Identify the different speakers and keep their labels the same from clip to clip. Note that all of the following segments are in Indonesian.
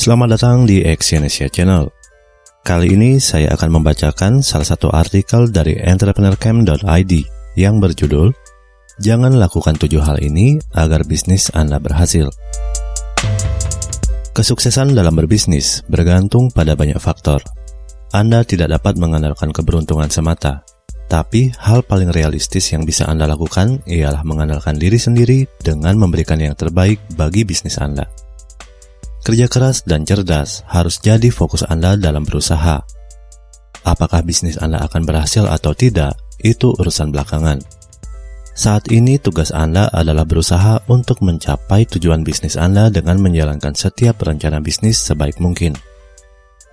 Speaker 1: Selamat datang di Exyonesia Channel. Kali ini saya akan membacakan salah satu artikel dari entrepreneurcamp.id yang berjudul Jangan lakukan tujuh hal ini agar bisnis Anda berhasil. Kesuksesan dalam berbisnis bergantung pada banyak faktor. Anda tidak dapat mengandalkan keberuntungan semata, tapi hal paling realistis yang bisa Anda lakukan ialah mengandalkan diri sendiri dengan memberikan yang terbaik bagi bisnis Anda. Kerja keras dan cerdas harus jadi fokus Anda dalam berusaha. Apakah bisnis Anda akan berhasil atau tidak, itu urusan belakangan saat ini tugas Anda adalah berusaha untuk mencapai tujuan bisnis Anda dengan menjalankan setiap rencana bisnis sebaik mungkin.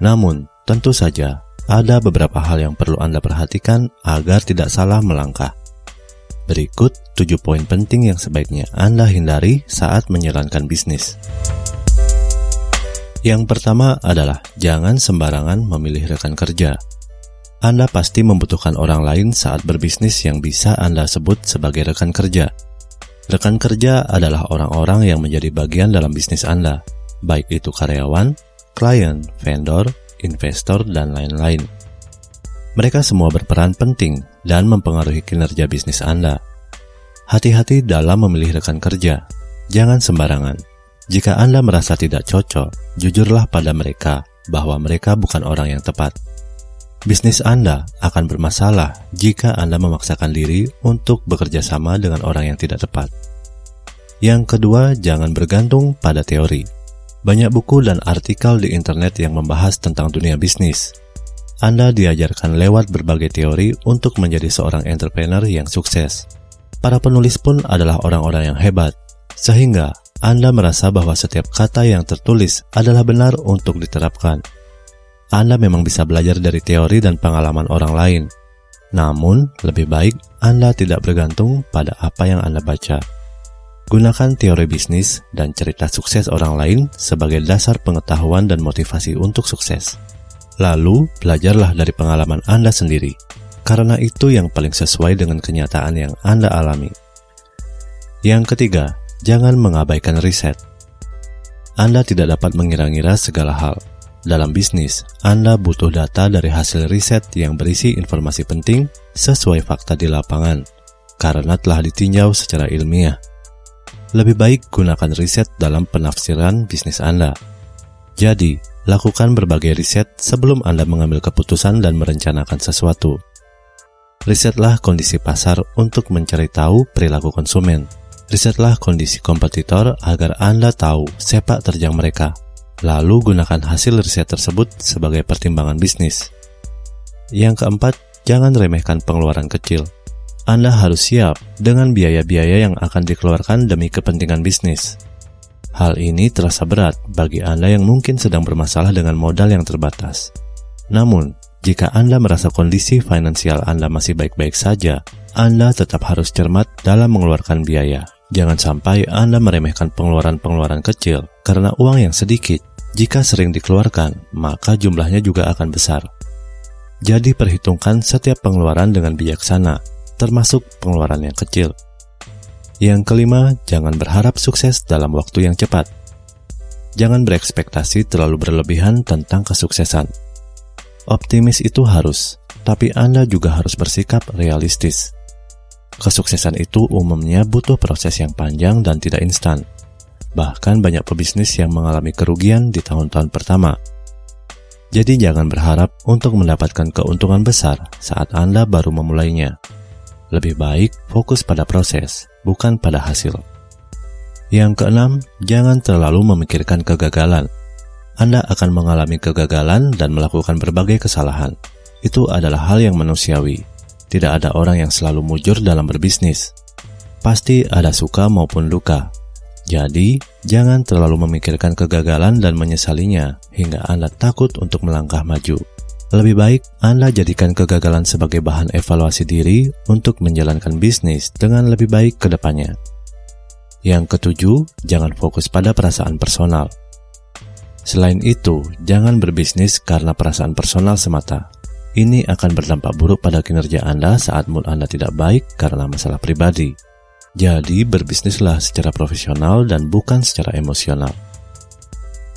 Speaker 1: Namun, tentu saja ada beberapa hal yang perlu Anda perhatikan agar tidak salah melangkah. Berikut 7 poin penting yang sebaiknya Anda hindari saat menjalankan bisnis. Yang pertama adalah jangan sembarangan memilih rekan kerja. Anda pasti membutuhkan orang lain saat berbisnis yang bisa Anda sebut sebagai rekan kerja. Rekan kerja adalah orang-orang yang menjadi bagian dalam bisnis Anda, baik itu karyawan, klien, vendor, investor, dan lain-lain. Mereka semua berperan penting dan mempengaruhi kinerja bisnis Anda. Hati-hati dalam memilih rekan kerja. Jangan sembarangan. Jika Anda merasa tidak cocok, jujurlah pada mereka bahwa mereka bukan orang yang tepat. Bisnis Anda akan bermasalah jika Anda memaksakan diri untuk bekerja sama dengan orang yang tidak tepat. Yang kedua, jangan bergantung pada teori. Banyak buku dan artikel di internet yang membahas tentang dunia bisnis. Anda diajarkan lewat berbagai teori untuk menjadi seorang entrepreneur yang sukses. Para penulis pun adalah orang-orang yang hebat, sehingga Anda merasa bahwa setiap kata yang tertulis adalah benar untuk diterapkan. Anda memang bisa belajar dari teori dan pengalaman orang lain. Namun, lebih baik Anda tidak bergantung pada apa yang Anda baca. Gunakan teori bisnis dan cerita sukses orang lain sebagai dasar pengetahuan dan motivasi untuk sukses. Lalu, belajarlah dari pengalaman Anda sendiri, karena itu yang paling sesuai dengan kenyataan yang Anda alami. Yang ketiga, jangan mengabaikan riset. Anda tidak dapat mengira-ngira segala hal, dalam bisnis, Anda butuh data dari hasil riset yang berisi informasi penting sesuai fakta di lapangan, karena telah ditinjau secara ilmiah. Lebih baik gunakan riset dalam penafsiran bisnis Anda. Jadi, lakukan berbagai riset sebelum Anda mengambil keputusan dan merencanakan sesuatu. Risetlah kondisi pasar untuk mencari tahu perilaku konsumen. Risetlah kondisi kompetitor agar Anda tahu sepak terjang mereka Lalu gunakan hasil riset tersebut sebagai pertimbangan bisnis. Yang keempat, jangan remehkan pengeluaran kecil. Anda harus siap dengan biaya-biaya yang akan dikeluarkan demi kepentingan bisnis. Hal ini terasa berat bagi Anda yang mungkin sedang bermasalah dengan modal yang terbatas. Namun, jika Anda merasa kondisi finansial Anda masih baik-baik saja, Anda tetap harus cermat dalam mengeluarkan biaya. Jangan sampai Anda meremehkan pengeluaran-pengeluaran kecil karena uang yang sedikit. Jika sering dikeluarkan, maka jumlahnya juga akan besar. Jadi perhitungkan setiap pengeluaran dengan bijaksana, termasuk pengeluaran yang kecil. Yang kelima, jangan berharap sukses dalam waktu yang cepat. Jangan berekspektasi terlalu berlebihan tentang kesuksesan. Optimis itu harus, tapi Anda juga harus bersikap realistis. Kesuksesan itu umumnya butuh proses yang panjang dan tidak instan. Bahkan banyak pebisnis yang mengalami kerugian di tahun-tahun pertama. Jadi jangan berharap untuk mendapatkan keuntungan besar saat Anda baru memulainya. Lebih baik fokus pada proses, bukan pada hasil. Yang keenam, jangan terlalu memikirkan kegagalan. Anda akan mengalami kegagalan dan melakukan berbagai kesalahan. Itu adalah hal yang manusiawi, tidak ada orang yang selalu mujur dalam berbisnis. Pasti ada suka maupun duka. Jadi, jangan terlalu memikirkan kegagalan dan menyesalinya hingga Anda takut untuk melangkah maju. Lebih baik Anda jadikan kegagalan sebagai bahan evaluasi diri untuk menjalankan bisnis dengan lebih baik ke depannya. Yang ketujuh, jangan fokus pada perasaan personal. Selain itu, jangan berbisnis karena perasaan personal semata, ini akan berdampak buruk pada kinerja Anda saat mood Anda tidak baik karena masalah pribadi. Jadi, berbisnislah secara profesional dan bukan secara emosional.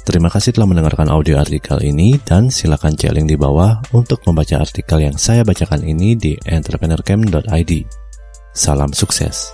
Speaker 1: Terima kasih telah mendengarkan audio artikel ini dan silakan cek link di bawah untuk membaca artikel yang saya bacakan ini di entrepreneurcamp.id. Salam sukses.